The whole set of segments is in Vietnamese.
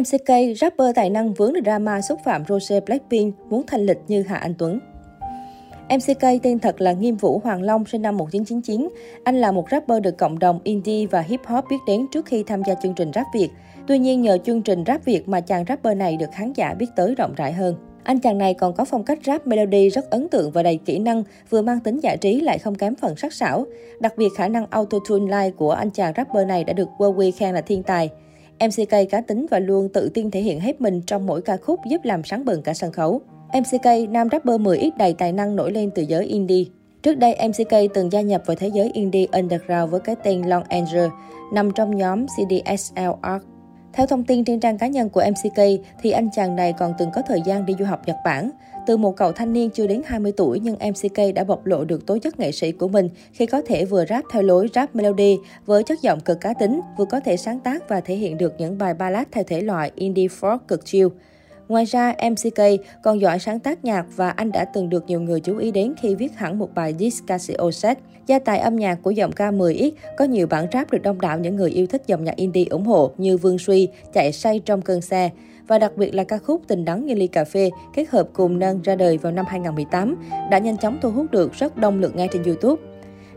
MCK, rapper tài năng vướng drama xúc phạm Rose Blackpink, muốn thanh lịch như Hạ Anh Tuấn. MCK tên thật là Nghiêm Vũ Hoàng Long, sinh năm 1999. Anh là một rapper được cộng đồng indie và hip hop biết đến trước khi tham gia chương trình rap Việt. Tuy nhiên nhờ chương trình rap Việt mà chàng rapper này được khán giả biết tới rộng rãi hơn. Anh chàng này còn có phong cách rap melody rất ấn tượng và đầy kỹ năng, vừa mang tính giải trí lại không kém phần sắc sảo. Đặc biệt khả năng auto-tune live của anh chàng rapper này đã được Wowy khen là thiên tài. MCK cá tính và luôn tự tin thể hiện hết mình trong mỗi ca khúc giúp làm sáng bừng cả sân khấu. MCK, nam rapper 10X đầy tài năng nổi lên từ giới indie. Trước đây, MCK từng gia nhập vào thế giới indie underground với cái tên Long Angel, nằm trong nhóm CDSL Arc. Theo thông tin trên trang cá nhân của MCK, thì anh chàng này còn từng có thời gian đi du học Nhật Bản. Từ một cậu thanh niên chưa đến 20 tuổi nhưng MCK đã bộc lộ được tố chất nghệ sĩ của mình khi có thể vừa rap theo lối rap melody với chất giọng cực cá tính, vừa có thể sáng tác và thể hiện được những bài ballad theo thể loại indie folk cực chill. Ngoài ra, MCK còn giỏi sáng tác nhạc và anh đã từng được nhiều người chú ý đến khi viết hẳn một bài diss Casio set. Gia tài âm nhạc của giọng ca 10X có nhiều bản rap được đông đảo những người yêu thích dòng nhạc indie ủng hộ như Vương Suy, Chạy say trong cơn xe. Và đặc biệt là ca khúc Tình đắng như ly cà phê kết hợp cùng Nâng ra đời vào năm 2018 đã nhanh chóng thu hút được rất đông lượt nghe trên YouTube.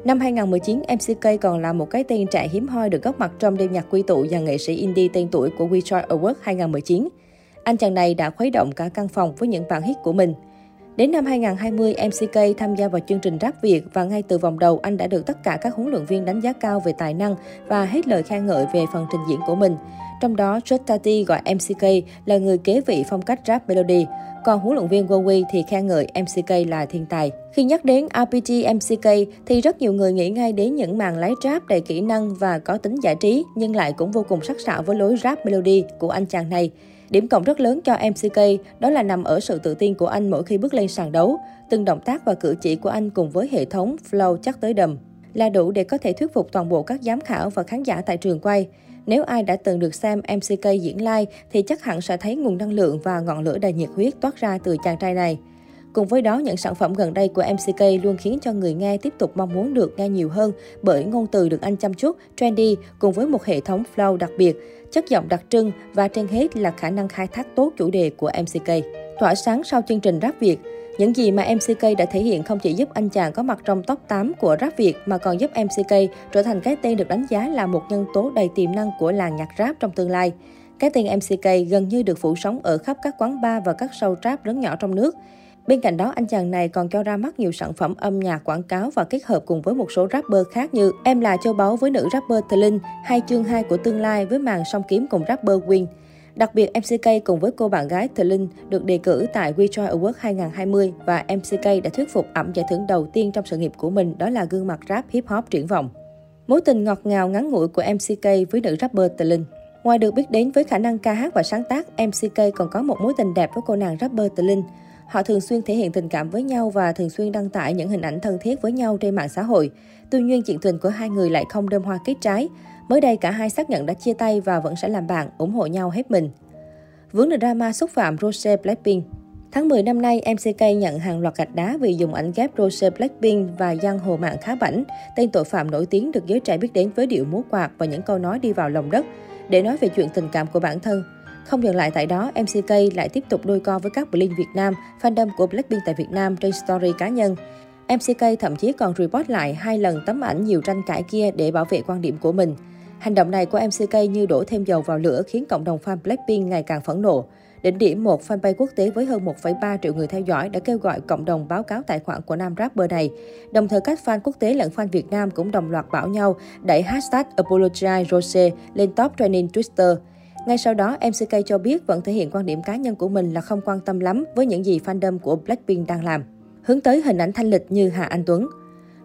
Năm 2019, MCK còn là một cái tên trẻ hiếm hoi được góp mặt trong đêm nhạc quy tụ dàn nghệ sĩ indie tên tuổi của WeChoice Awards 2019. Anh chàng này đã khuấy động cả căn phòng với những bản hit của mình. Đến năm 2020, MCK tham gia vào chương trình Rap Việt và ngay từ vòng đầu anh đã được tất cả các huấn luyện viên đánh giá cao về tài năng và hết lời khen ngợi về phần trình diễn của mình. Trong đó, Josh Tati gọi MCK là người kế vị phong cách rap melody, còn huấn luyện viên Wowi thì khen ngợi MCK là thiên tài. Khi nhắc đến RPG MCK thì rất nhiều người nghĩ ngay đến những màn lái rap đầy kỹ năng và có tính giải trí nhưng lại cũng vô cùng sắc sảo với lối rap melody của anh chàng này. Điểm cộng rất lớn cho MCK đó là nằm ở sự tự tin của anh mỗi khi bước lên sàn đấu. Từng động tác và cử chỉ của anh cùng với hệ thống flow chắc tới đầm là đủ để có thể thuyết phục toàn bộ các giám khảo và khán giả tại trường quay. Nếu ai đã từng được xem MCK diễn live thì chắc hẳn sẽ thấy nguồn năng lượng và ngọn lửa đầy nhiệt huyết toát ra từ chàng trai này. Cùng với đó, những sản phẩm gần đây của MCK luôn khiến cho người nghe tiếp tục mong muốn được nghe nhiều hơn bởi ngôn từ được anh chăm chút, trendy cùng với một hệ thống flow đặc biệt, chất giọng đặc trưng và trên hết là khả năng khai thác tốt chủ đề của MCK. Tỏa sáng sau chương trình Rap Việt, những gì mà MCK đã thể hiện không chỉ giúp anh chàng có mặt trong top 8 của rap Việt mà còn giúp MCK trở thành cái tên được đánh giá là một nhân tố đầy tiềm năng của làng nhạc rap trong tương lai. Cái tên MCK gần như được phủ sóng ở khắp các quán bar và các show rap lớn nhỏ trong nước. Bên cạnh đó, anh chàng này còn cho ra mắt nhiều sản phẩm âm nhạc quảng cáo và kết hợp cùng với một số rapper khác như Em là châu báu với nữ rapper Thờ Linh, hay chương 2 của tương lai với màn song kiếm cùng rapper Win. Đặc biệt, MCK cùng với cô bạn gái Thờ Linh được đề cử tại WeChoice Awards 2020 và MCK đã thuyết phục ẩm giải thưởng đầu tiên trong sự nghiệp của mình đó là gương mặt rap hip hop triển vọng. Mối tình ngọt ngào ngắn ngủi của MCK với nữ rapper Tờ Linh Ngoài được biết đến với khả năng ca hát và sáng tác, MCK còn có một mối tình đẹp với cô nàng rapper Tờ Linh. Họ thường xuyên thể hiện tình cảm với nhau và thường xuyên đăng tải những hình ảnh thân thiết với nhau trên mạng xã hội. Tuy nhiên, chuyện tình của hai người lại không đơm hoa kết trái. Mới đây, cả hai xác nhận đã chia tay và vẫn sẽ làm bạn, ủng hộ nhau hết mình. Vướng drama xúc phạm Rose Blackpink Tháng 10 năm nay, MCK nhận hàng loạt gạch đá vì dùng ảnh ghép Rose Blackpink và Giang Hồ Mạng khá bảnh, tên tội phạm nổi tiếng được giới trẻ biết đến với điệu múa quạt và những câu nói đi vào lòng đất, để nói về chuyện tình cảm của bản thân. Không dừng lại tại đó, MCK lại tiếp tục đôi co với các Blink Việt Nam, fandom của Blackpink tại Việt Nam trên story cá nhân. MCK thậm chí còn report lại hai lần tấm ảnh nhiều tranh cãi kia để bảo vệ quan điểm của mình. Hành động này của MCK như đổ thêm dầu vào lửa khiến cộng đồng fan Blackpink ngày càng phẫn nộ. Đỉnh điểm một fanpage quốc tế với hơn 1,3 triệu người theo dõi đã kêu gọi cộng đồng báo cáo tài khoản của nam rapper này. Đồng thời các fan quốc tế lẫn fan Việt Nam cũng đồng loạt bảo nhau đẩy hashtag Apologize Rose lên top trending Twitter. Ngay sau đó, MCK cho biết vẫn thể hiện quan điểm cá nhân của mình là không quan tâm lắm với những gì fandom của Blackpink đang làm. Hướng tới hình ảnh thanh lịch như Hà Anh Tuấn.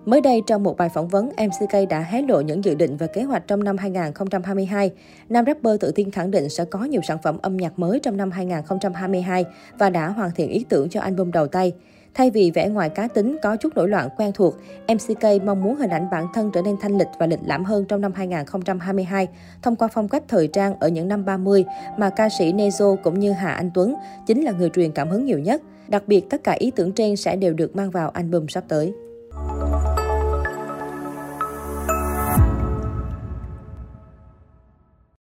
Mới đây, trong một bài phỏng vấn, MCK đã hé lộ những dự định và kế hoạch trong năm 2022. Nam rapper tự tin khẳng định sẽ có nhiều sản phẩm âm nhạc mới trong năm 2022 và đã hoàn thiện ý tưởng cho album đầu tay. Thay vì vẻ ngoài cá tính có chút nổi loạn quen thuộc, MCK mong muốn hình ảnh bản thân trở nên thanh lịch và lịch lãm hơn trong năm 2022 thông qua phong cách thời trang ở những năm 30 mà ca sĩ Nezo cũng như Hà Anh Tuấn chính là người truyền cảm hứng nhiều nhất. Đặc biệt, tất cả ý tưởng trên sẽ đều được mang vào album sắp tới.